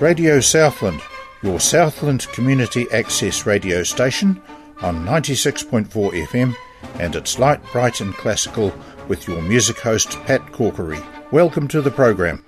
Radio Southland, your Southland community access radio station on 96.4 FM, and it's light, bright, and classical with your music host Pat Corkery. Welcome to the program.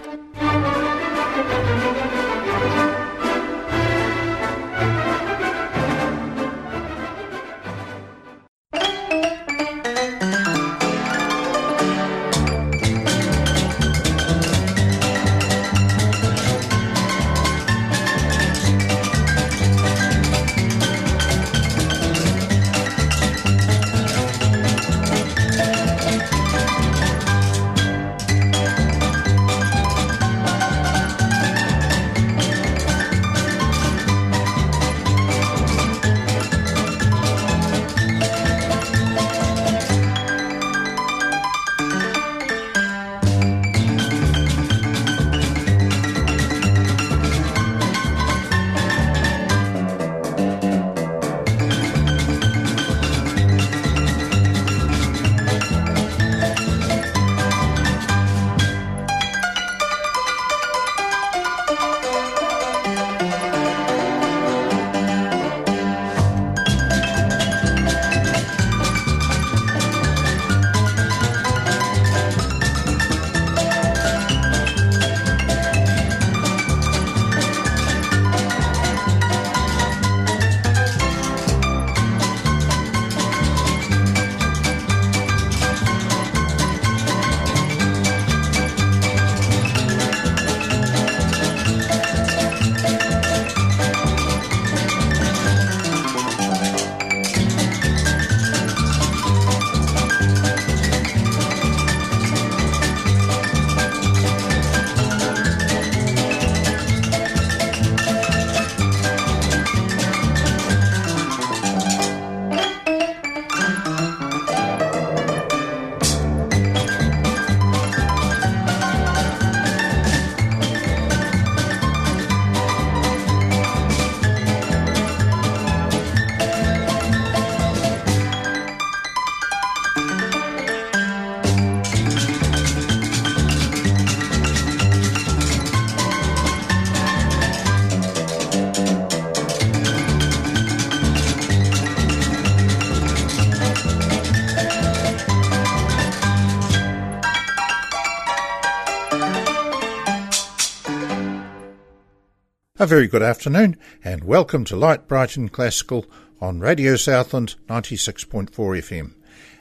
Very good afternoon, and welcome to Light, Bright and Classical on Radio Southland 96.4 FM.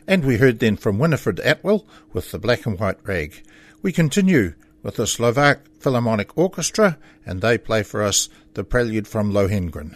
And we heard then from Winifred Atwell with the Black and White Rag. We continue with the Slovak Philharmonic Orchestra, and they play for us the prelude from Lohengrin.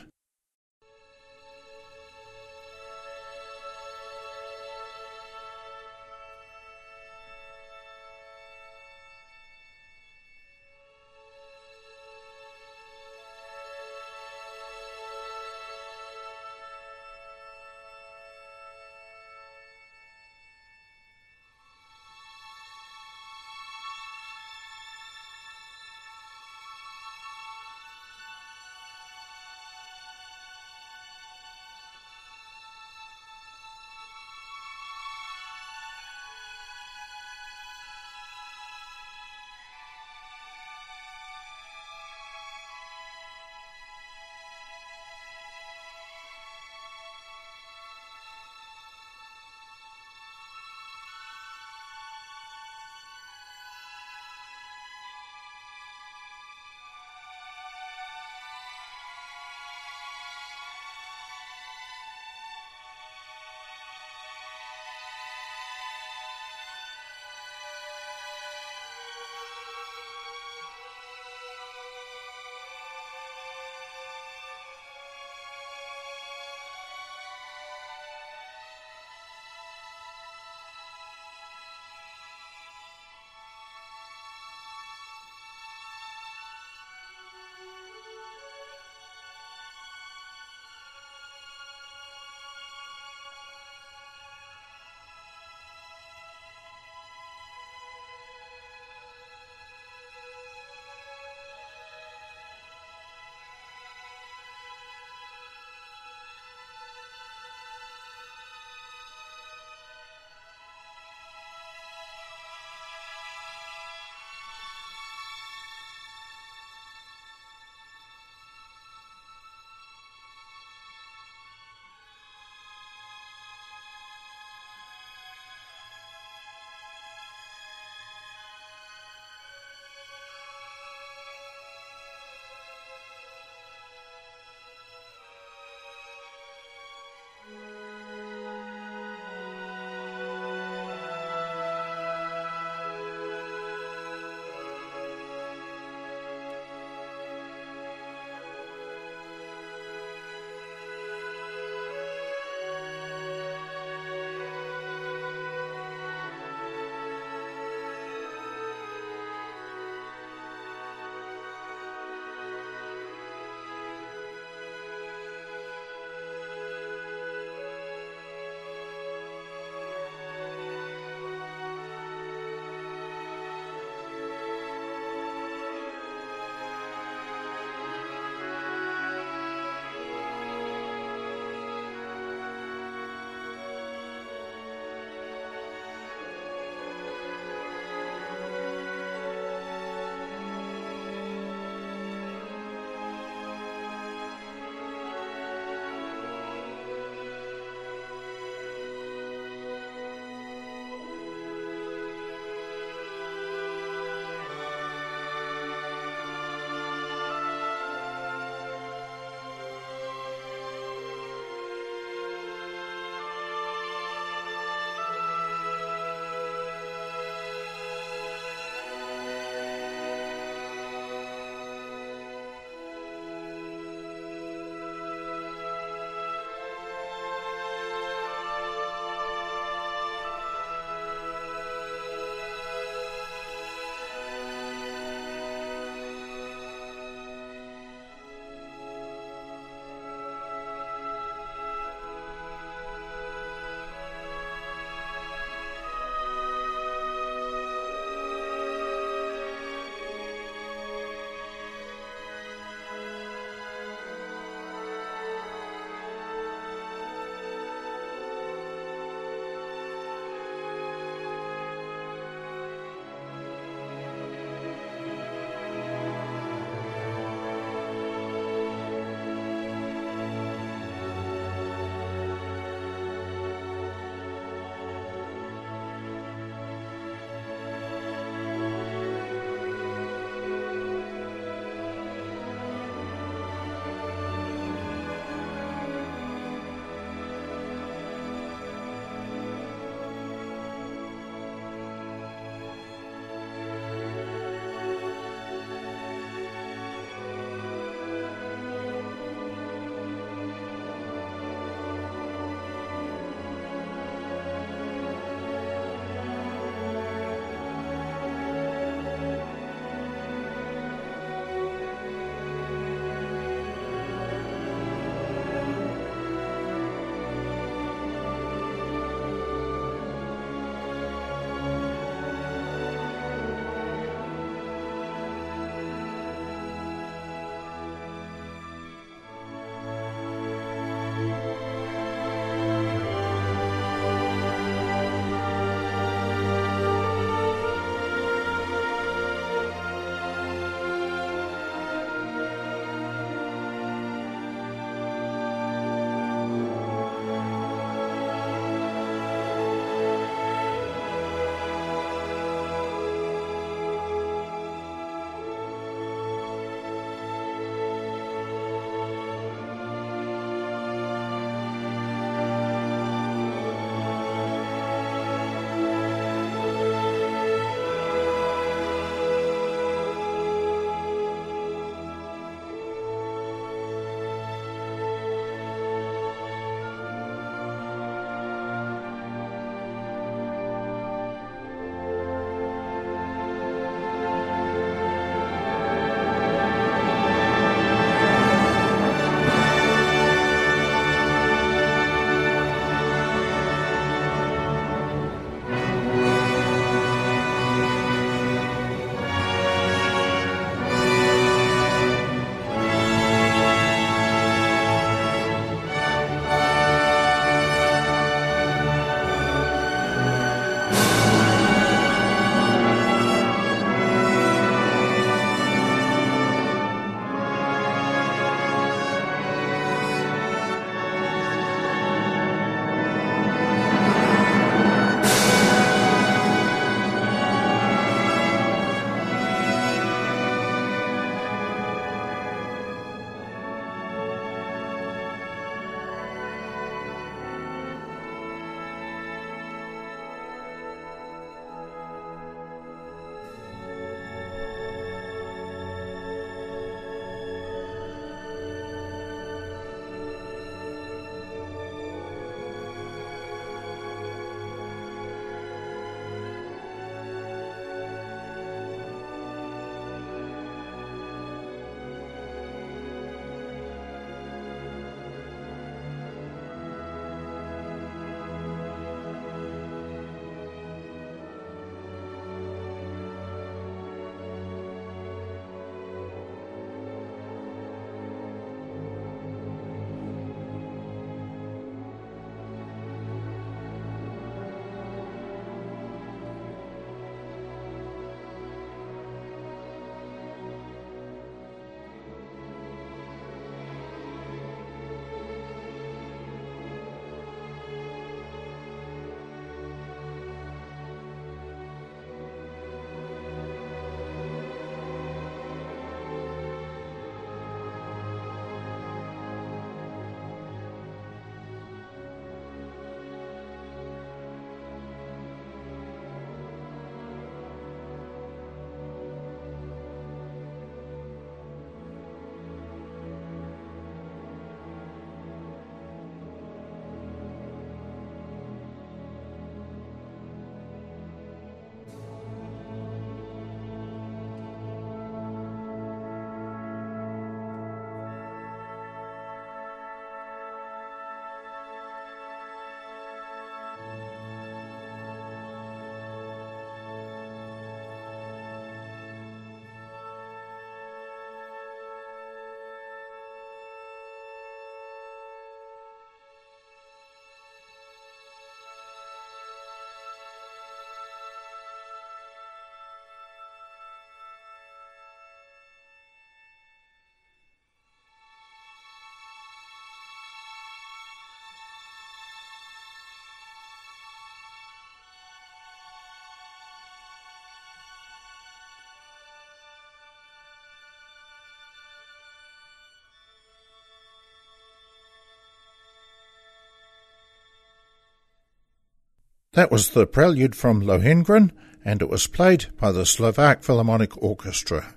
That was the prelude from Lohengrin, and it was played by the Slovak Philharmonic Orchestra.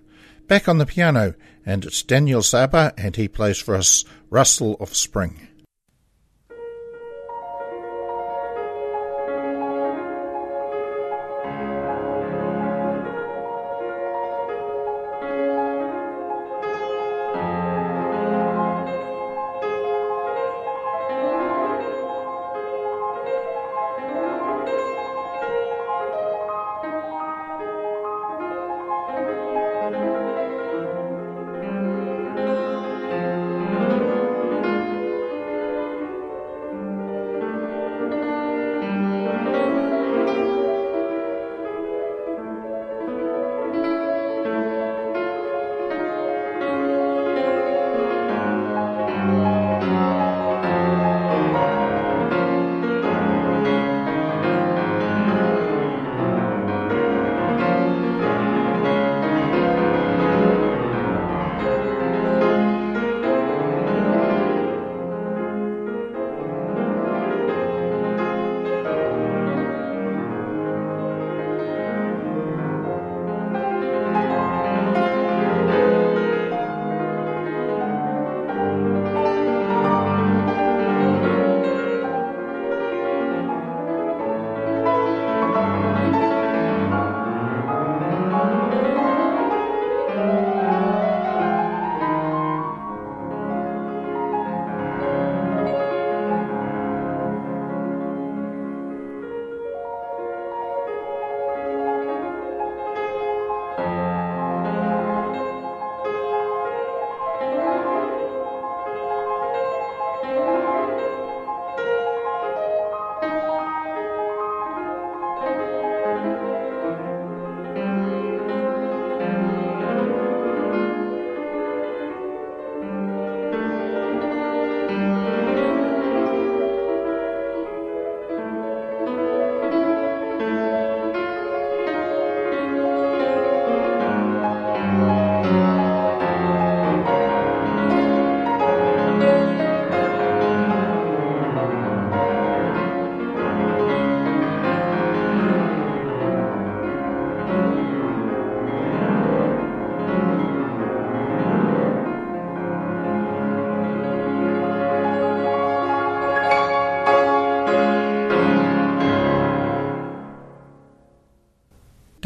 Back on the piano, and it's Daniel Saba, and he plays for us Rustle of Spring.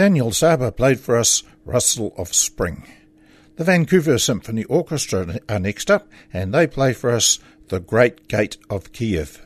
Daniel Saba played for us Rustle of Spring. The Vancouver Symphony Orchestra are next up, and they play for us The Great Gate of Kiev.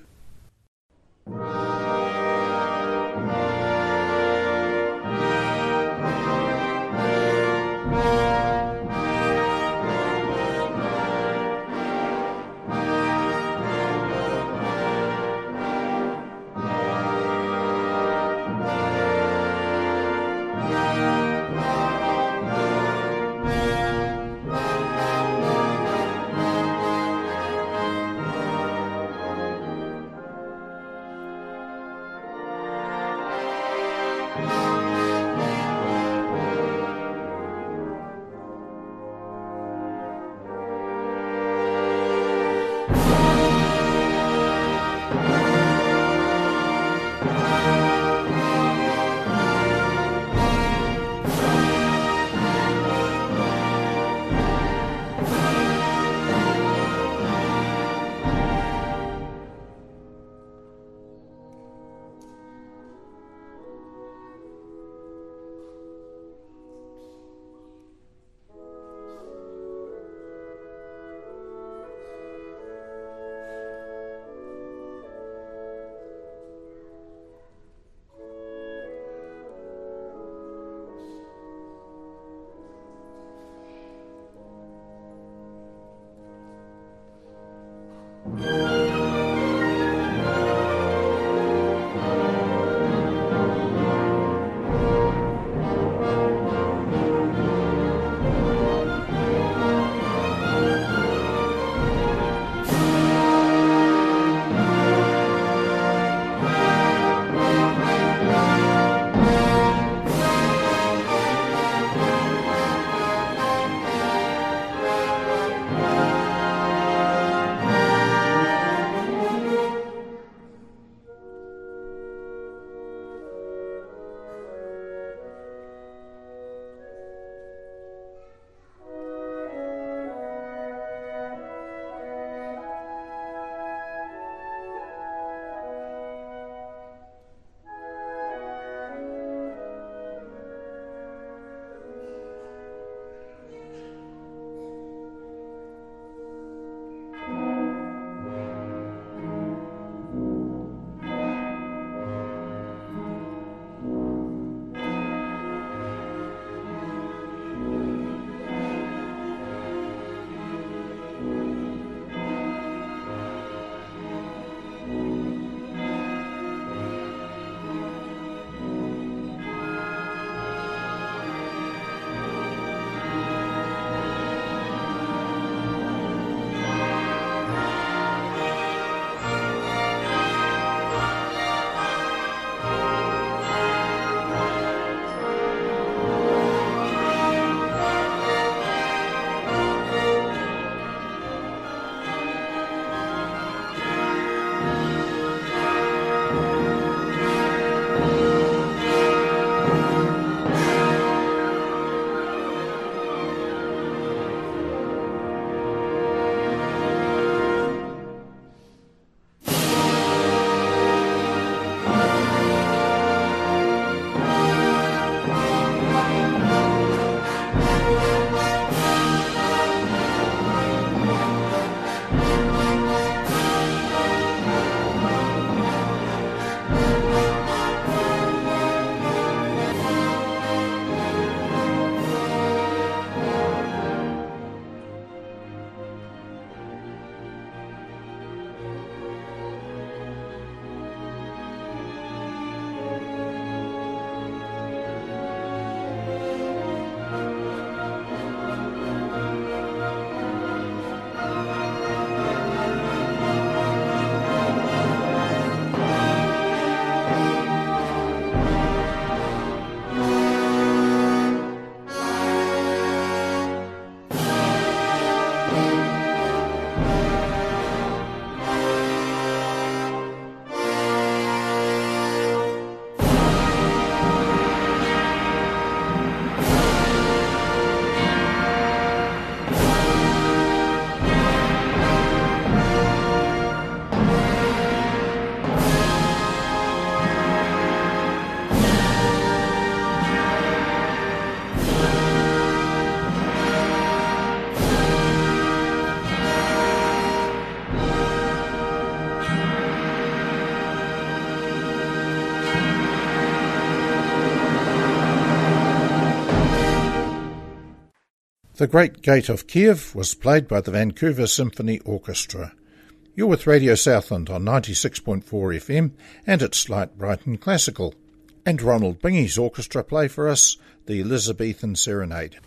The Great Gate of Kiev was played by the Vancouver Symphony Orchestra. You're with Radio Southland on 96.4 FM and it's Light Bright and Classical. And Ronald Binge's orchestra play for us the Elizabethan Serenade.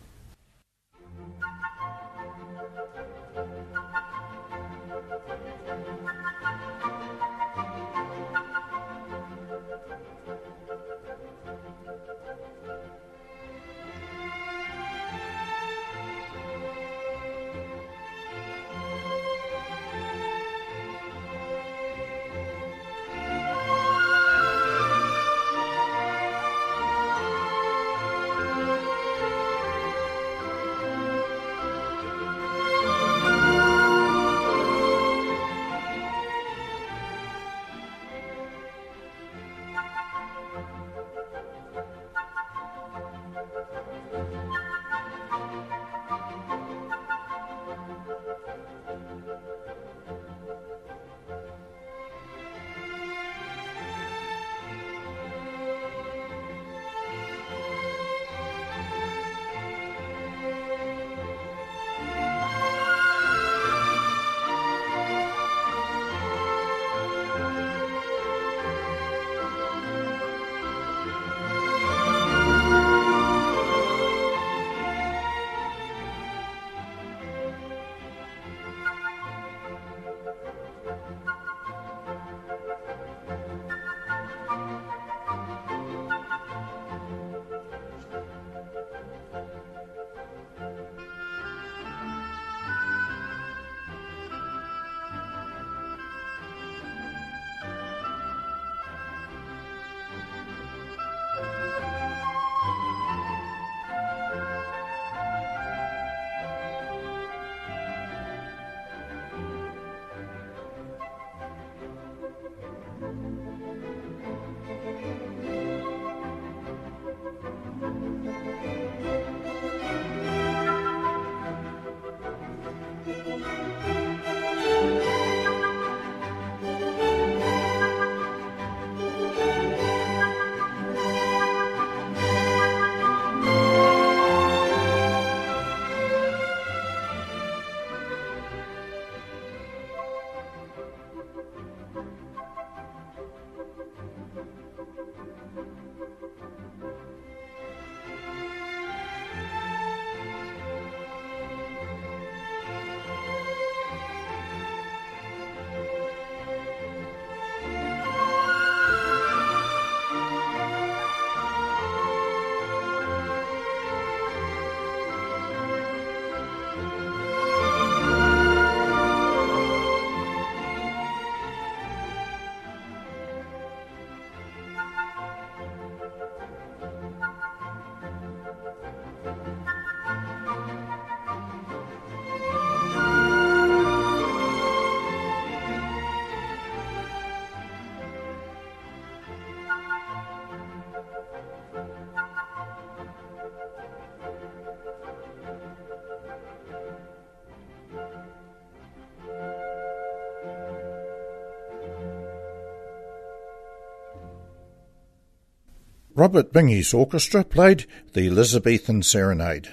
Robert Binge's orchestra played the Elizabethan Serenade.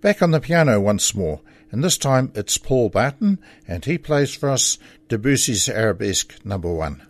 Back on the piano once more, and this time it's Paul Barton, and he plays for us Debussy's Arabesque Number One.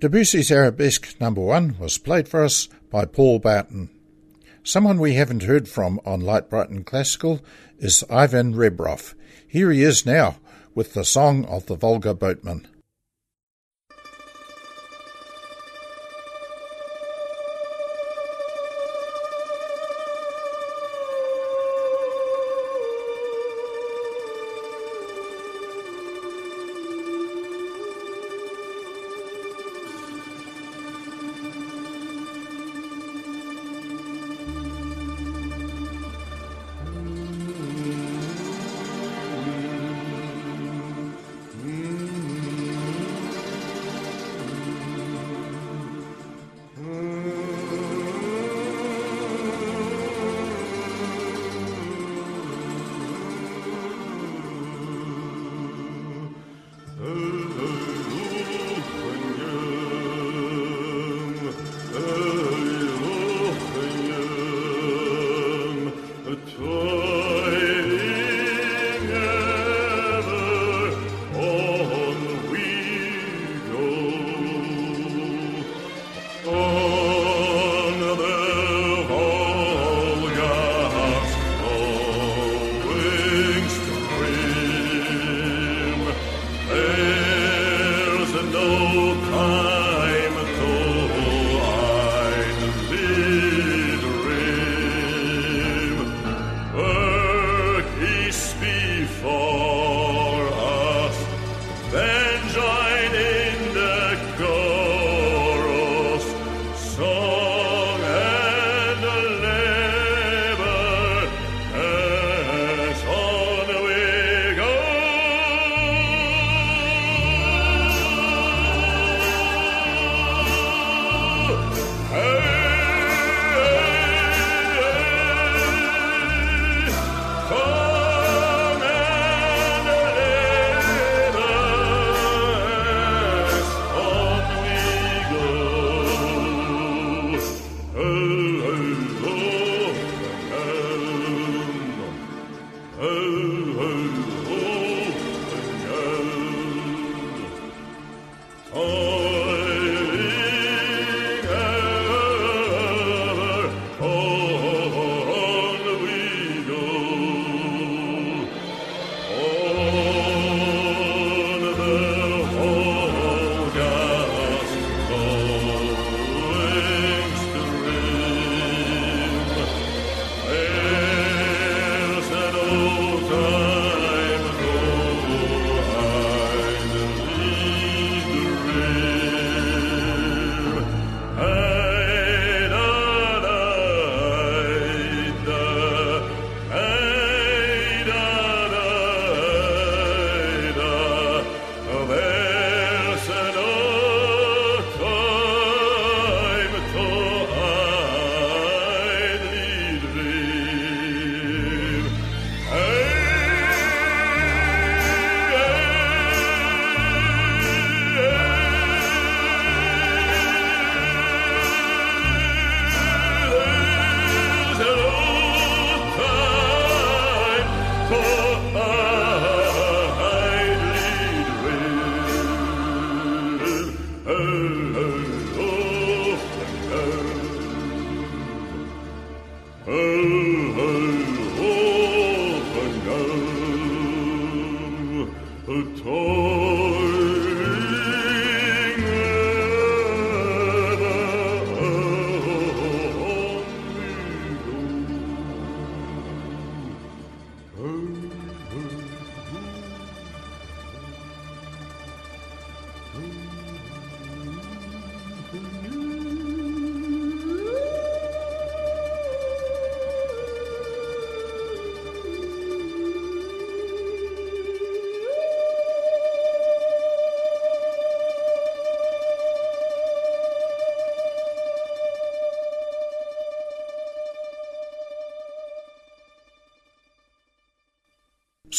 Debussy's Arabesque number one was played for us by Paul Barton. Someone we haven't heard from on Light Bright and Classical is Ivan Rebrov. Here he is now with the song of the Volga Boatman.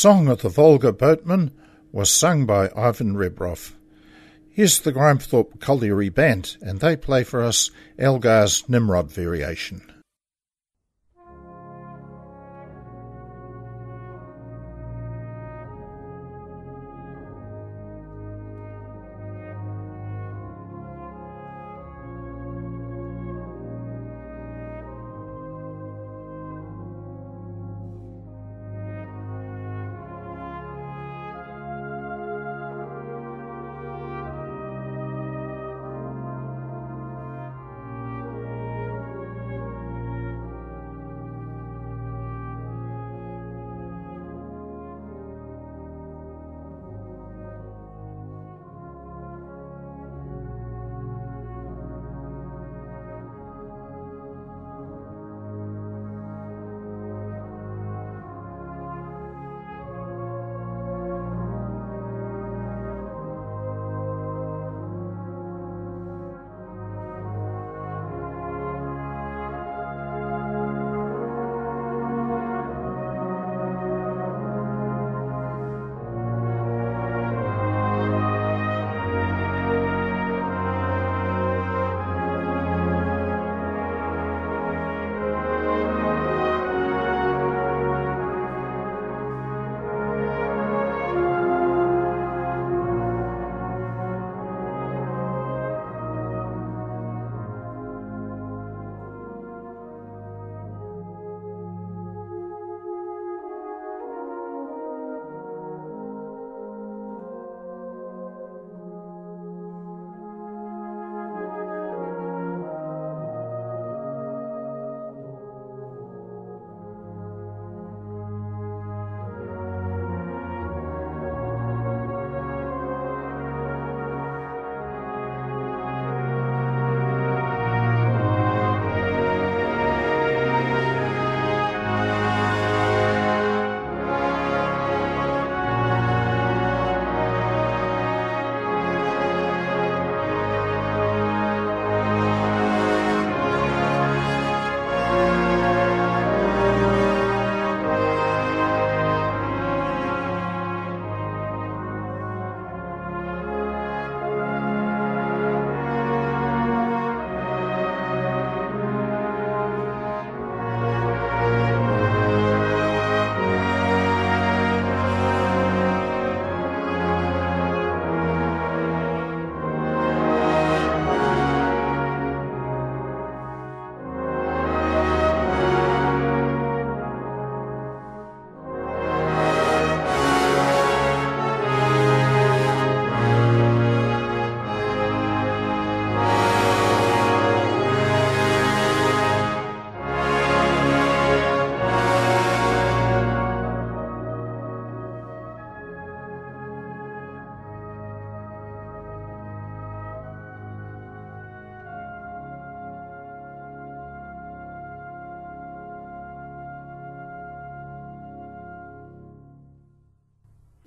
Song of the Volga Boatman was sung by Ivan Rebrov. Here's the Grimethorpe Colliery Band, and they play for us Elgar's Nimrod variation.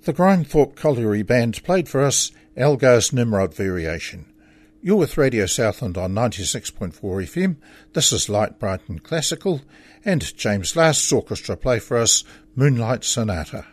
The Grimethorpe Colliery Band played for us Elgar's Nimrod Variation. You're with Radio Southland on 96.4 FM. This is Light Bright and Classical, and James Last's orchestra play for us Moonlight Sonata.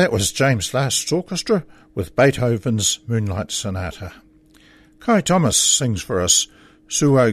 That was James Last's orchestra with Beethoven's Moonlight Sonata. Kai Thomas sings for us Suo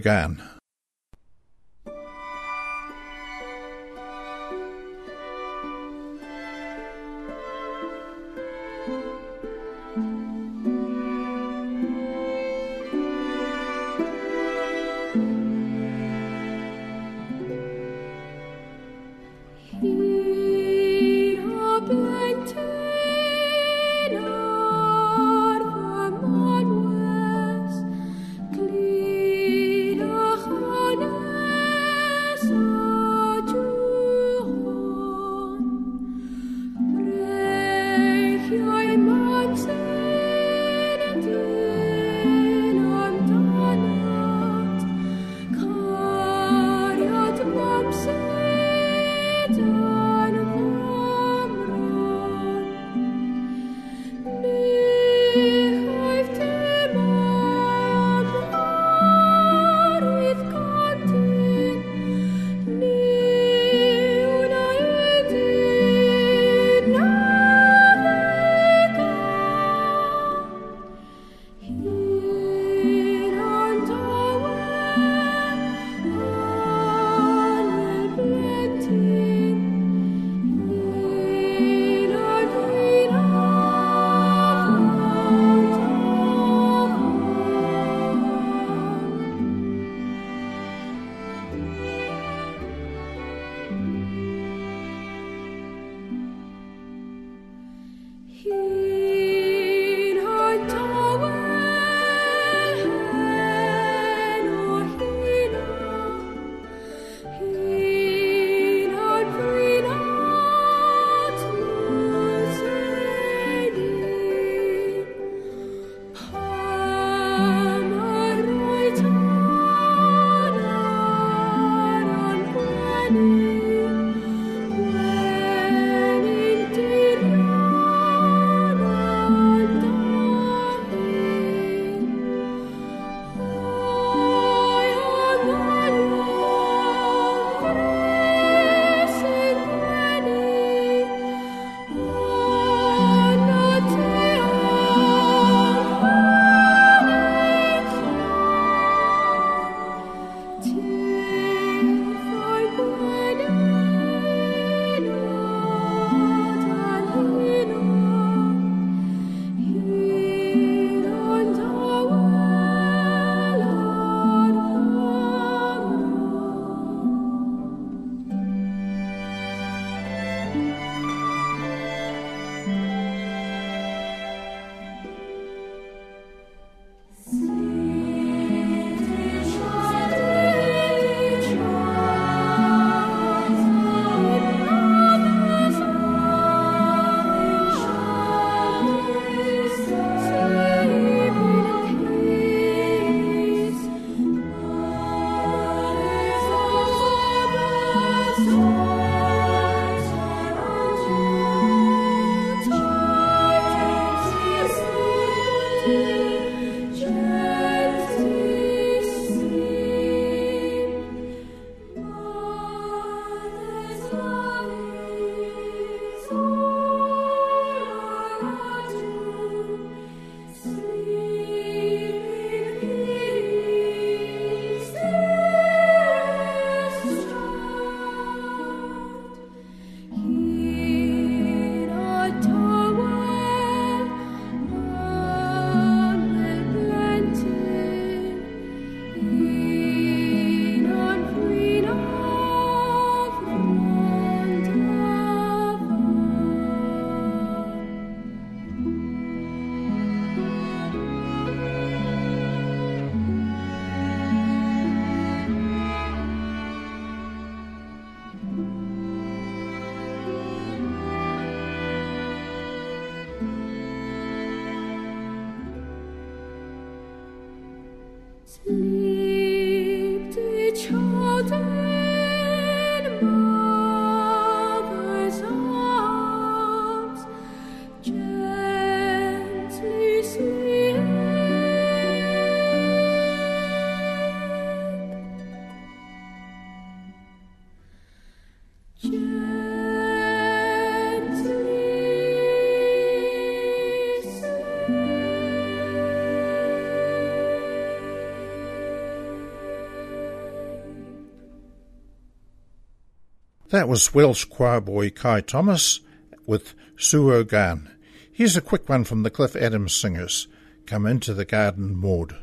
That was Welsh choir boy Kai Thomas with Suo Gan. Here's a quick one from the Cliff Adams Singers. Come into the garden, Maud.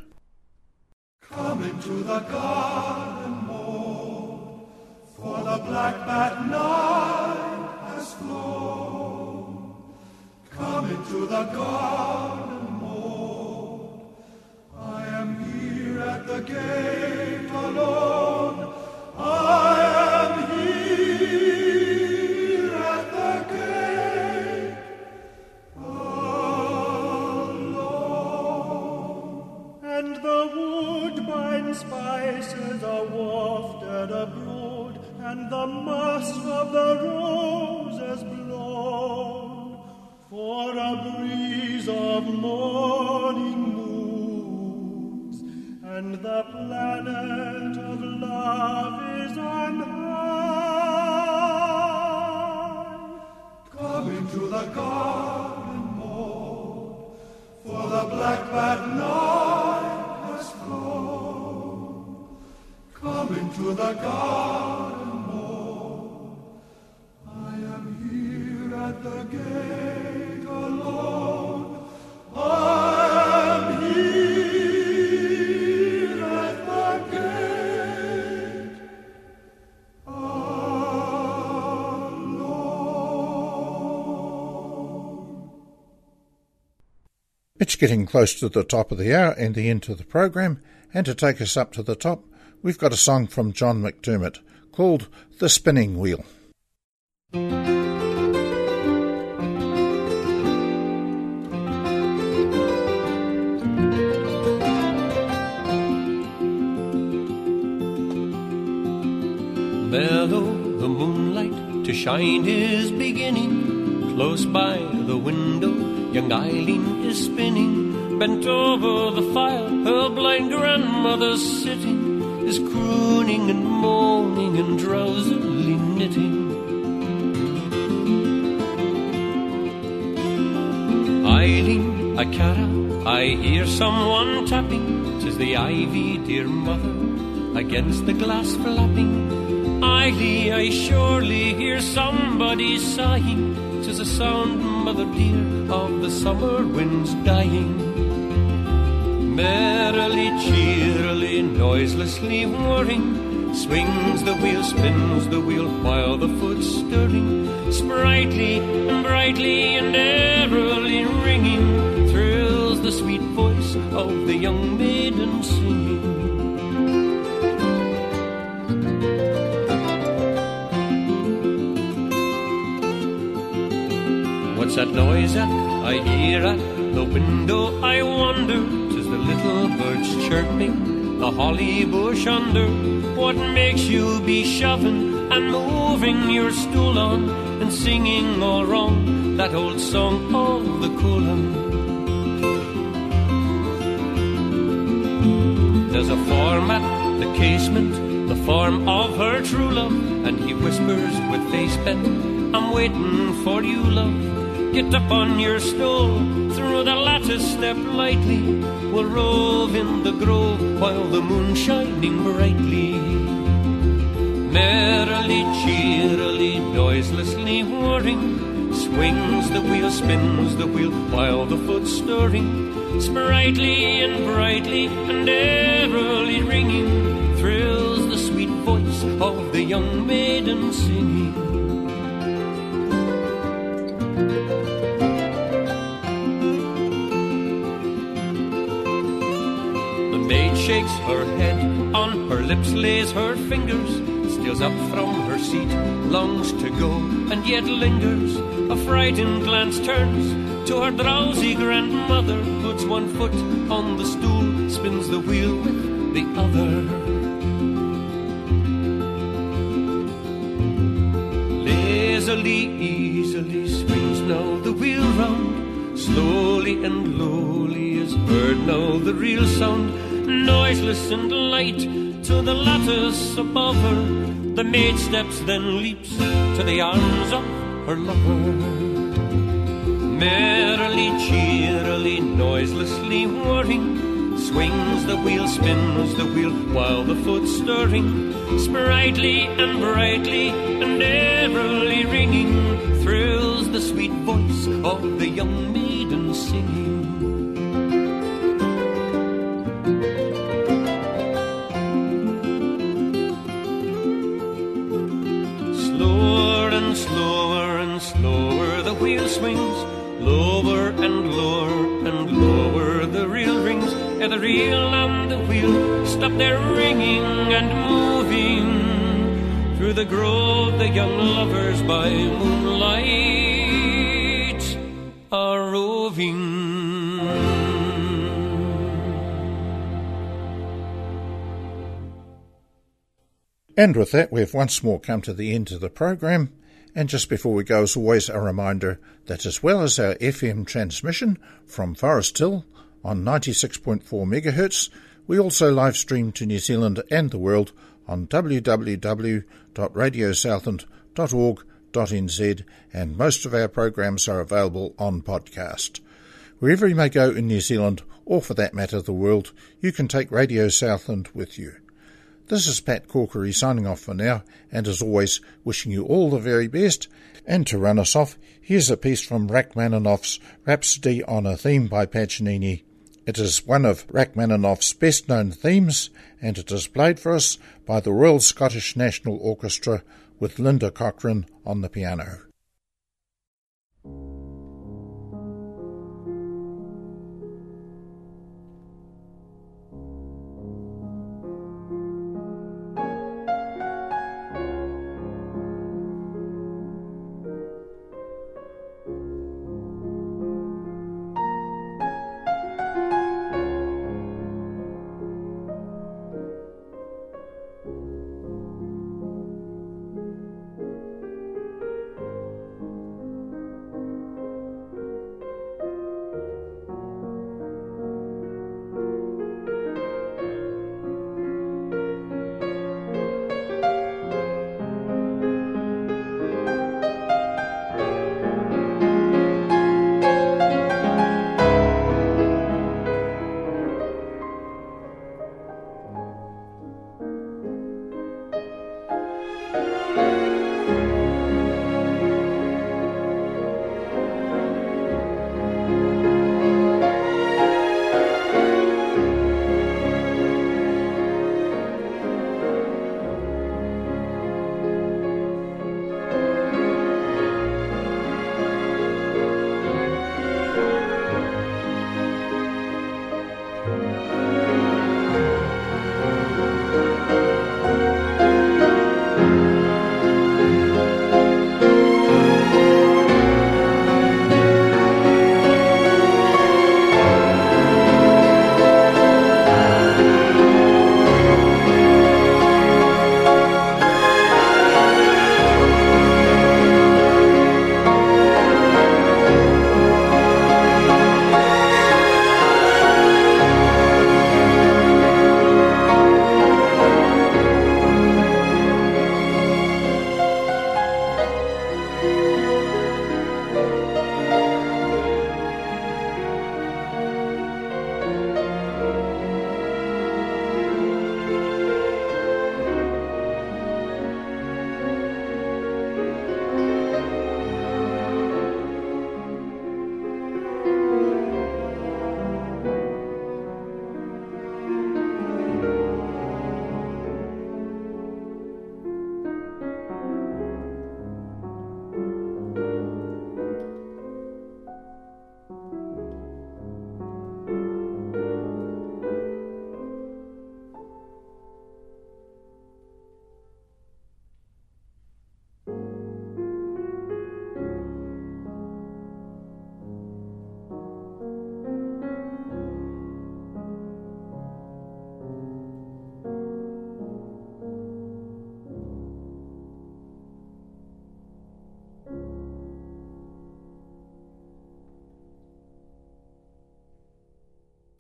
Breeze of morning moves, and the planet of love is on high. Come into the garden, Maud, for the black bat night has flown. Come into the garden, Maud, I am here at the gate It's getting close to the top of the hour and the end of the program, and to take us up to the top, we've got a song from John McDermott called The Spinning Wheel. Below the moonlight to shine is beginning. Close by the window, young Eileen is spinning. Bent over the fire, her blind grandmother sitting, is crooning and moaning and drowsily knitting. Eileen, I cara, I hear someone tapping. Tis the ivy, dear mother, against the glass flapping. Eily, I surely hear somebody sighing. Tis a sound, mother dear, of the summer winds dying. Merrily, cheerily, noiselessly whirring, swings the wheel, spins the wheel, while the foot's stirring. Sprightly and brightly and airily ringing, thrills the sweet voice of the young maiden singing. What's that noise at? I hear at the window. I wonder. Tis the little birds chirping, the holly bush under. What makes you be shoving and moving your stool on and singing all wrong that old song of the Coolin? There's a form at the casement, the form of her true love, and he whispers with face bent, I'm waiting for you, love. Get up on your stool, through the lattice step lightly. We'll rove in the grove while the moon shining brightly. Merrily, cheerily, noiselessly whirring, swings the wheel, spins the wheel while the foot's stirring. Sprightly and brightly and airily ringing, thrills the sweet voice of the young maiden singing. Lips lays her fingers, steals up from her seat, longs to go, and yet lingers. A frightened glance turns to her drowsy grandmother, puts one foot on the stool, spins the wheel with the other. Lazily, easily swings now the wheel round. Slowly and lowly is heard now the reel sound. Noiseless and light to the lattice above her. The maid steps then leaps to the arms of her lover. Merrily, cheerily, noiselessly whirring, swings the wheel, spins the wheel, while the foot's stirring, sprightly and brightly and everly ringing, thrills the sweet voice of the young maiden singing. Swings, lower and lower and lower the reel rings, and the reel and the wheel stop their ringing and moving through the grove. The young lovers by moonlight are roving. And with that, we've once more come to the end of the program. And just before we go, as always, a reminder that as well as our FM transmission from Forest Hill on 96.4 MHz, we also live stream to New Zealand and the world on www.radiosouthland.org.nz, and most of our programs are available on podcast. Wherever you may go in New Zealand, or for that matter the world, you can take Radio Southland with you. This is Pat Corkery signing off for now, and as always, wishing you all the very best. And to run us off, here's a piece from Rachmaninoff's Rhapsody on a Theme by Paganini. It is one of Rachmaninoff's best known themes, and it is played for us by the Royal Scottish National Orchestra with Linda Cochrane on the piano.